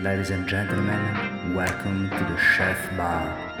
Ladies and gentlemen, welcome to the Chef Bar.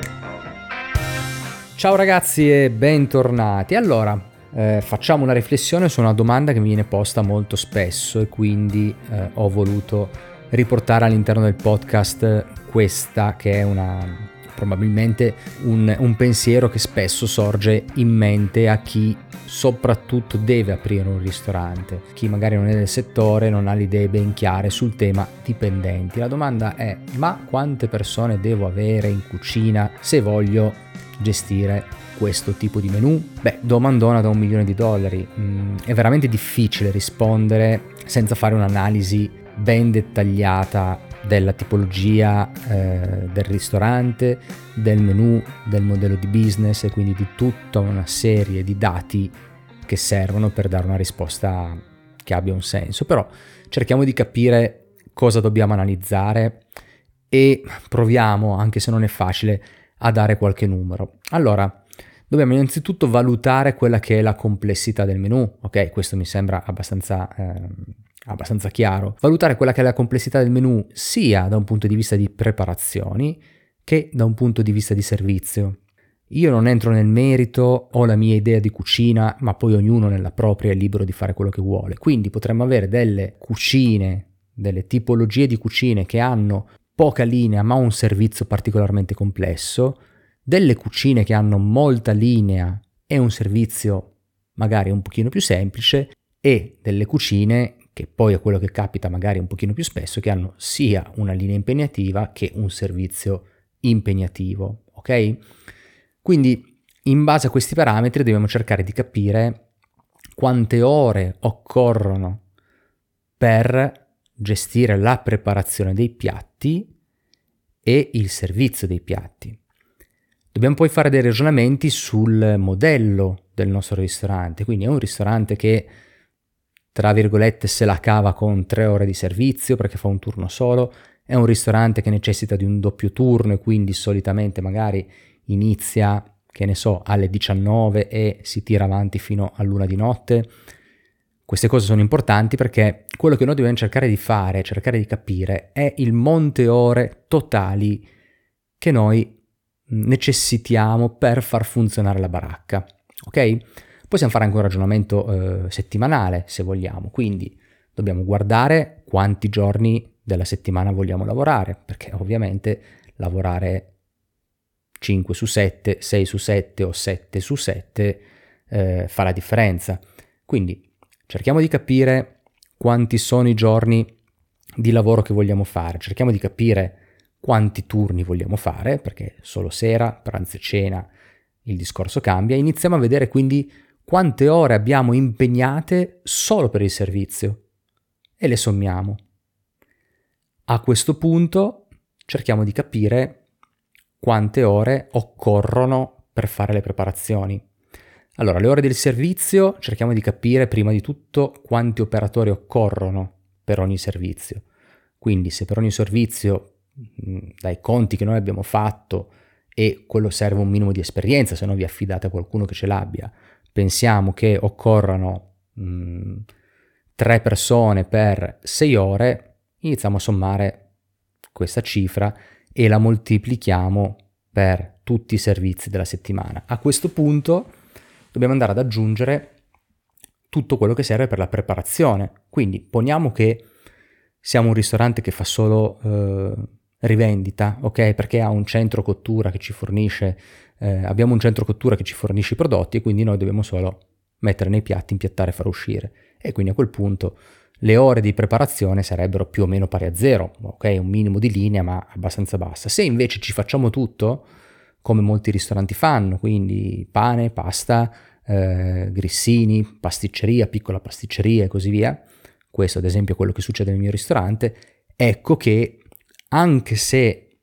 Ciao ragazzi e bentornati. Allora, eh, facciamo una riflessione su una domanda che mi viene posta molto spesso e quindi eh, ho voluto riportare all'interno del podcast questa che è una probabilmente un, un pensiero che spesso sorge in mente a chi soprattutto deve aprire un ristorante. Chi magari non è del settore non ha le idee ben chiare sul tema dipendenti. La domanda è ma quante persone devo avere in cucina se voglio gestire questo tipo di menu? Beh, domandona da un milione di dollari. Mm, è veramente difficile rispondere senza fare un'analisi ben dettagliata della tipologia eh, del ristorante, del menu, del modello di business e quindi di tutta una serie di dati che servono per dare una risposta che abbia un senso. Però cerchiamo di capire cosa dobbiamo analizzare e proviamo, anche se non è facile, a dare qualche numero. Allora, dobbiamo innanzitutto valutare quella che è la complessità del menu, ok? Questo mi sembra abbastanza... Eh, abbastanza chiaro, valutare quella che è la complessità del menu sia da un punto di vista di preparazioni che da un punto di vista di servizio. Io non entro nel merito, ho la mia idea di cucina, ma poi ognuno nella propria è libero di fare quello che vuole. Quindi potremmo avere delle cucine, delle tipologie di cucine che hanno poca linea ma un servizio particolarmente complesso, delle cucine che hanno molta linea e un servizio magari un pochino più semplice e delle cucine che poi è quello che capita magari un pochino più spesso, che hanno sia una linea impegnativa che un servizio impegnativo, ok? Quindi in base a questi parametri dobbiamo cercare di capire quante ore occorrono per gestire la preparazione dei piatti e il servizio dei piatti. Dobbiamo poi fare dei ragionamenti sul modello del nostro ristorante, quindi è un ristorante che tra virgolette se la cava con tre ore di servizio perché fa un turno solo, è un ristorante che necessita di un doppio turno e quindi solitamente magari inizia, che ne so, alle 19 e si tira avanti fino all'una di notte. Queste cose sono importanti perché quello che noi dobbiamo cercare di fare, cercare di capire, è il monte ore totali che noi necessitiamo per far funzionare la baracca. Ok? Possiamo fare anche un ragionamento eh, settimanale se vogliamo, quindi dobbiamo guardare quanti giorni della settimana vogliamo lavorare, perché ovviamente lavorare 5 su 7, 6 su 7 o 7 su 7 eh, fa la differenza. Quindi cerchiamo di capire quanti sono i giorni di lavoro che vogliamo fare, cerchiamo di capire quanti turni vogliamo fare, perché solo sera, pranzo e cena il discorso cambia, iniziamo a vedere quindi quante ore abbiamo impegnate solo per il servizio e le sommiamo. A questo punto cerchiamo di capire quante ore occorrono per fare le preparazioni. Allora, le ore del servizio cerchiamo di capire prima di tutto quanti operatori occorrono per ogni servizio. Quindi se per ogni servizio, dai conti che noi abbiamo fatto, e quello serve un minimo di esperienza, se no vi affidate a qualcuno che ce l'abbia, pensiamo che occorrano mh, tre persone per sei ore, iniziamo a sommare questa cifra e la moltiplichiamo per tutti i servizi della settimana. A questo punto dobbiamo andare ad aggiungere tutto quello che serve per la preparazione. Quindi poniamo che siamo un ristorante che fa solo eh, rivendita, ok? Perché ha un centro cottura che ci fornisce eh, abbiamo un centro cottura che ci fornisce i prodotti e quindi noi dobbiamo solo mettere nei piatti, impiattare e far uscire. E quindi a quel punto le ore di preparazione sarebbero più o meno pari a zero, ok? Un minimo di linea ma abbastanza bassa. Se invece ci facciamo tutto, come molti ristoranti fanno, quindi pane, pasta, eh, grissini, pasticceria, piccola pasticceria e così via, questo ad esempio è quello che succede nel mio ristorante, ecco che anche se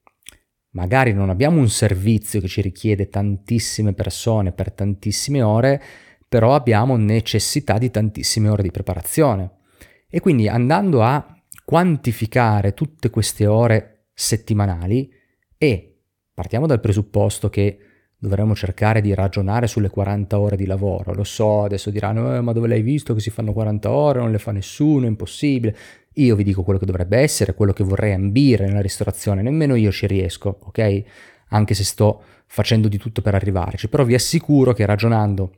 magari non abbiamo un servizio che ci richiede tantissime persone per tantissime ore, però abbiamo necessità di tantissime ore di preparazione. E quindi andando a quantificare tutte queste ore settimanali e partiamo dal presupposto che dovremmo cercare di ragionare sulle 40 ore di lavoro. Lo so, adesso diranno, eh, ma dove l'hai visto che si fanno 40 ore? Non le fa nessuno, è impossibile. Io vi dico quello che dovrebbe essere, quello che vorrei ambire nella ristorazione, nemmeno io ci riesco, ok? Anche se sto facendo di tutto per arrivarci, però vi assicuro che ragionando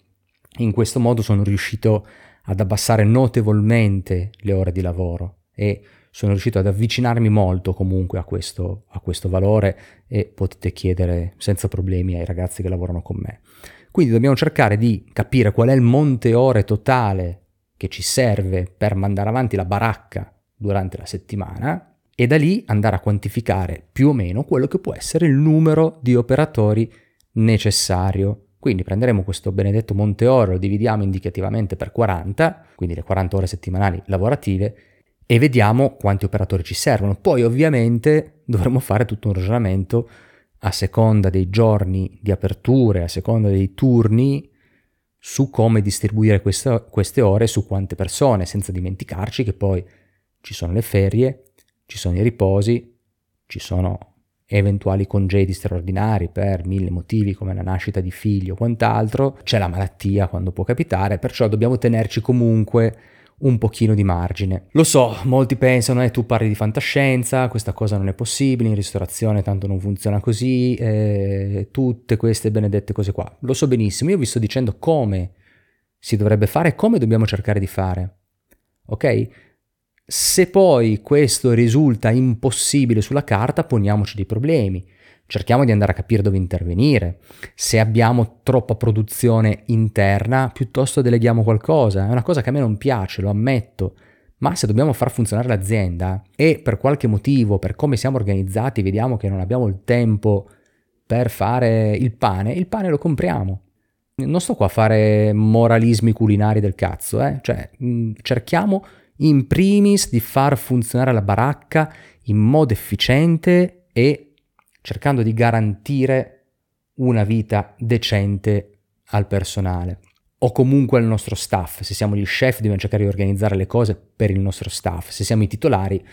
in questo modo sono riuscito ad abbassare notevolmente le ore di lavoro e sono riuscito ad avvicinarmi molto comunque a questo, a questo valore e potete chiedere senza problemi ai ragazzi che lavorano con me. Quindi dobbiamo cercare di capire qual è il monte ore totale che ci serve per mandare avanti la baracca durante la settimana e da lì andare a quantificare più o meno quello che può essere il numero di operatori necessario. Quindi prenderemo questo benedetto monte ore, lo dividiamo indicativamente per 40, quindi le 40 ore settimanali lavorative, e vediamo quanti operatori ci servono. Poi ovviamente dovremo fare tutto un ragionamento a seconda dei giorni di aperture, a seconda dei turni, su come distribuire questa, queste ore su quante persone, senza dimenticarci che poi ci sono le ferie, ci sono i riposi, ci sono eventuali congedi straordinari per mille motivi come la nascita di figlio o quant'altro, c'è la malattia quando può capitare, perciò dobbiamo tenerci comunque un pochino di margine. Lo so, molti pensano, eh, tu parli di fantascienza, questa cosa non è possibile, in ristorazione tanto non funziona così, eh, tutte queste benedette cose qua. Lo so benissimo, io vi sto dicendo come si dovrebbe fare e come dobbiamo cercare di fare. Ok? Se poi questo risulta impossibile sulla carta, poniamoci dei problemi cerchiamo di andare a capire dove intervenire. Se abbiamo troppa produzione interna, piuttosto deleghiamo qualcosa. È una cosa che a me non piace, lo ammetto. Ma se dobbiamo far funzionare l'azienda e per qualche motivo, per come siamo organizzati, vediamo che non abbiamo il tempo per fare il pane, il pane lo compriamo. Non sto qua a fare moralismi culinari del cazzo, eh? Cioè, cerchiamo in primis di far funzionare la baracca in modo efficiente e cercando di garantire una vita decente al personale o comunque al nostro staff. Se siamo gli chef dobbiamo cercare di organizzare le cose per il nostro staff, se siamo i titolari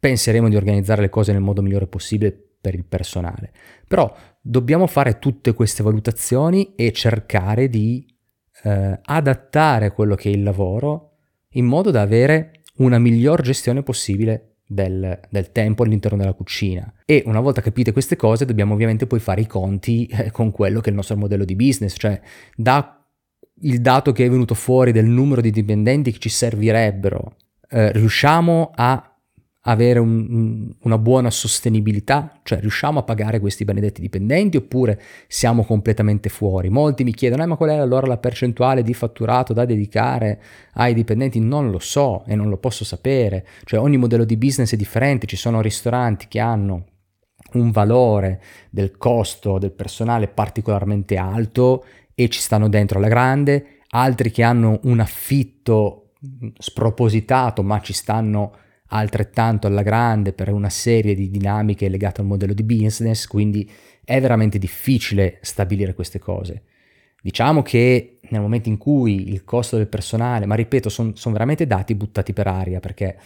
penseremo di organizzare le cose nel modo migliore possibile per il personale. Però dobbiamo fare tutte queste valutazioni e cercare di eh, adattare quello che è il lavoro in modo da avere una miglior gestione possibile del, del, tempo all'interno della cucina. E una volta capite queste cose dobbiamo ovviamente poi fare i conti eh, con quello che è il nostro modello di business, cioè da il dato che è venuto fuori del numero di dipendenti che ci servirebbero, eh, riusciamo a avere un, una buona sostenibilità, cioè riusciamo a pagare questi benedetti dipendenti oppure siamo completamente fuori. Molti mi chiedono, eh, ma qual è allora la percentuale di fatturato da dedicare ai dipendenti? Non lo so e non lo posso sapere, cioè ogni modello di business è differente, ci sono ristoranti che hanno un valore del costo del personale particolarmente alto e ci stanno dentro alla grande, altri che hanno un affitto spropositato ma ci stanno altrettanto alla grande per una serie di dinamiche legate al modello di business, quindi è veramente difficile stabilire queste cose. Diciamo che nel momento in cui il costo del personale, ma ripeto, sono son veramente dati buttati per aria perché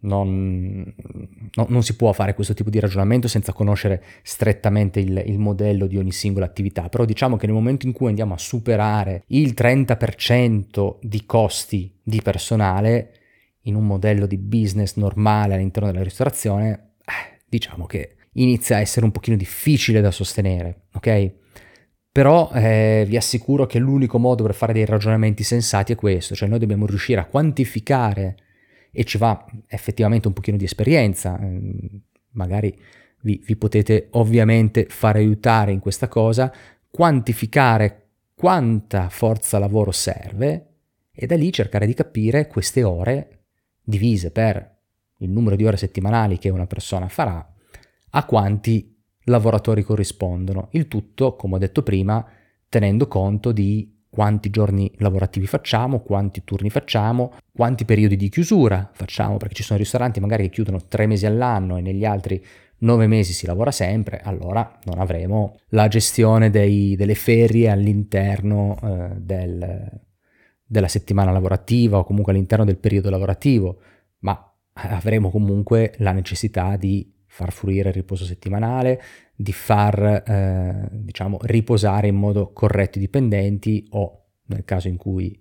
non, no, non, si può fare questo tipo di ragionamento senza conoscere strettamente il, il, modello di ogni singola attività, però diciamo che nel momento in cui andiamo a superare il 30% di costi di personale, in un modello di business normale all'interno della ristorazione, eh, diciamo che inizia a essere un pochino difficile da sostenere, ok? Però eh, vi assicuro che l'unico modo per fare dei ragionamenti sensati è questo, cioè noi dobbiamo riuscire a quantificare e ci va effettivamente un pochino di esperienza, mm, magari vi, vi potete ovviamente fare aiutare in questa cosa, quantificare quanta forza lavoro serve e da lì cercare di capire queste ore divise per il numero di ore settimanali che una persona farà, a quanti lavoratori corrispondono. Il tutto, come ho detto prima, tenendo conto di quanti giorni lavorativi facciamo, quanti turni facciamo, quanti periodi di chiusura facciamo, perché ci sono ristoranti magari che chiudono tre mesi all'anno e negli altri nove mesi si lavora sempre, allora non avremo la gestione dei, delle ferie all'interno eh, del, della settimana lavorativa o comunque all'interno del periodo lavorativo, ma avremo comunque la necessità di far fruire il riposo settimanale, di far eh, diciamo riposare in modo corretto i dipendenti o nel caso in cui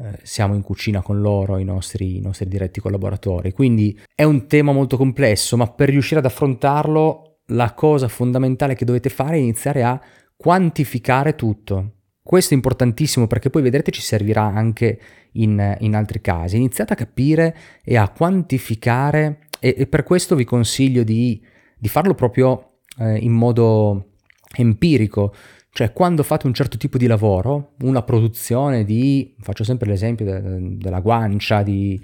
eh, siamo in cucina con loro, i nostri, i nostri diretti collaboratori. Quindi è un tema molto complesso, ma per riuscire ad affrontarlo la cosa fondamentale che dovete fare è iniziare a quantificare tutto. Questo è importantissimo perché poi vedrete ci servirà anche in, in altri casi. Iniziate a capire e a quantificare e, e per questo vi consiglio di, di farlo proprio eh, in modo empirico, cioè, quando fate un certo tipo di lavoro, una produzione di, faccio sempre l'esempio de, della guancia, di,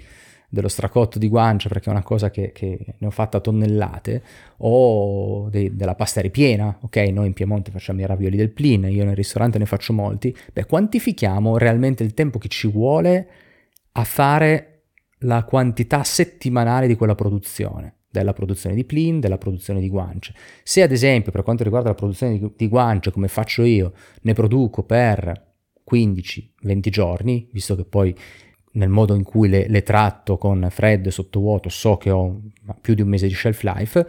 dello stracotto di guancia, perché è una cosa che, che ne ho fatta tonnellate, o de, della pasta ripiena, ok? Noi in Piemonte facciamo i ravioli del plin, io nel ristorante ne faccio molti, beh, quantifichiamo realmente il tempo che ci vuole a fare la quantità settimanale di quella produzione della produzione di plin, della produzione di guance. Se ad esempio per quanto riguarda la produzione di, di guance, come faccio io, ne produco per 15-20 giorni, visto che poi nel modo in cui le, le tratto con freddo e sottovuoto so che ho più di un mese di shelf life,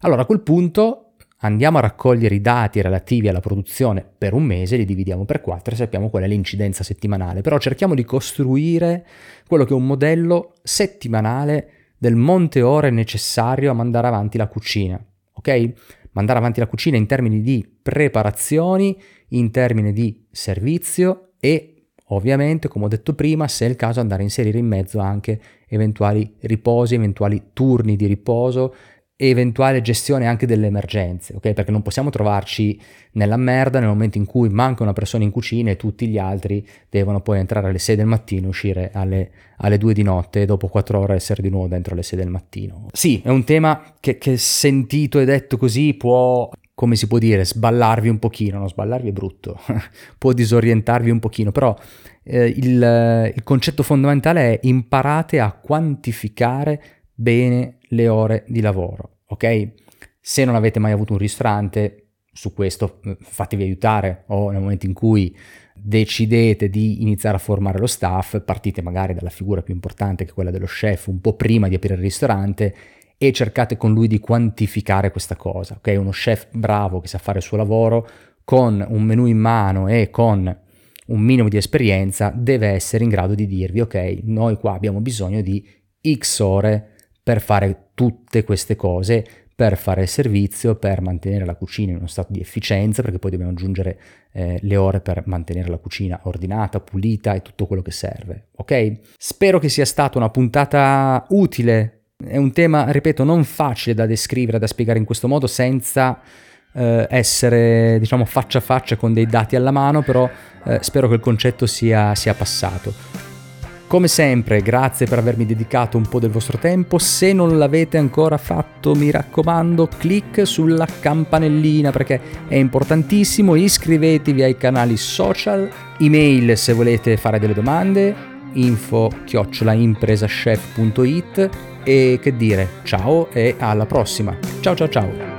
allora a quel punto andiamo a raccogliere i dati relativi alla produzione per un mese, li dividiamo per 4 e sappiamo qual è l'incidenza settimanale, però cerchiamo di costruire quello che è un modello settimanale del monte ore necessario a mandare avanti la cucina, ok? Mandare avanti la cucina in termini di preparazioni, in termini di servizio e ovviamente, come ho detto prima, se è il caso andare a inserire in mezzo anche eventuali riposi, eventuali turni di riposo, eventuale gestione anche delle emergenze, ok? Perché non possiamo trovarci nella merda nel momento in cui manca una persona in cucina e tutti gli altri devono poi entrare alle 6 del mattino uscire alle, alle 2 di notte e dopo 4 ore essere di nuovo dentro alle 6 del mattino. Sì, è un tema che, che sentito e detto così può come si può dire, sballarvi un pochino, no, sballarvi è brutto, può disorientarvi un pochino, però eh, il, il concetto fondamentale è imparate a quantificare bene le ore di lavoro, ok? Se non avete mai avuto un ristorante, su questo eh, fatevi aiutare o nel momento in cui decidete di iniziare a formare lo staff, partite magari dalla figura più importante che è quella dello chef un po' prima di aprire il ristorante e cercate con lui di quantificare questa cosa, ok? Uno chef bravo che sa fare il suo lavoro con un menu in mano e con un minimo di esperienza deve essere in grado di dirvi ok, noi qua abbiamo bisogno di X ore per fare tutte queste cose, per fare il servizio, per mantenere la cucina in uno stato di efficienza, perché poi dobbiamo aggiungere eh, le ore per mantenere la cucina ordinata, pulita e tutto quello che serve. Ok? Spero che sia stata una puntata utile. È un tema, ripeto, non facile da descrivere, da spiegare in questo modo senza eh, essere, diciamo, faccia a faccia con dei dati alla mano, però eh, spero che il concetto sia, sia passato. Come sempre, grazie per avermi dedicato un po' del vostro tempo. Se non l'avete ancora fatto, mi raccomando, clic sulla campanellina perché è importantissimo. Iscrivetevi ai canali social, email se volete fare delle domande, info chiocciolaimpresachef.it e che dire, ciao e alla prossima. Ciao ciao ciao.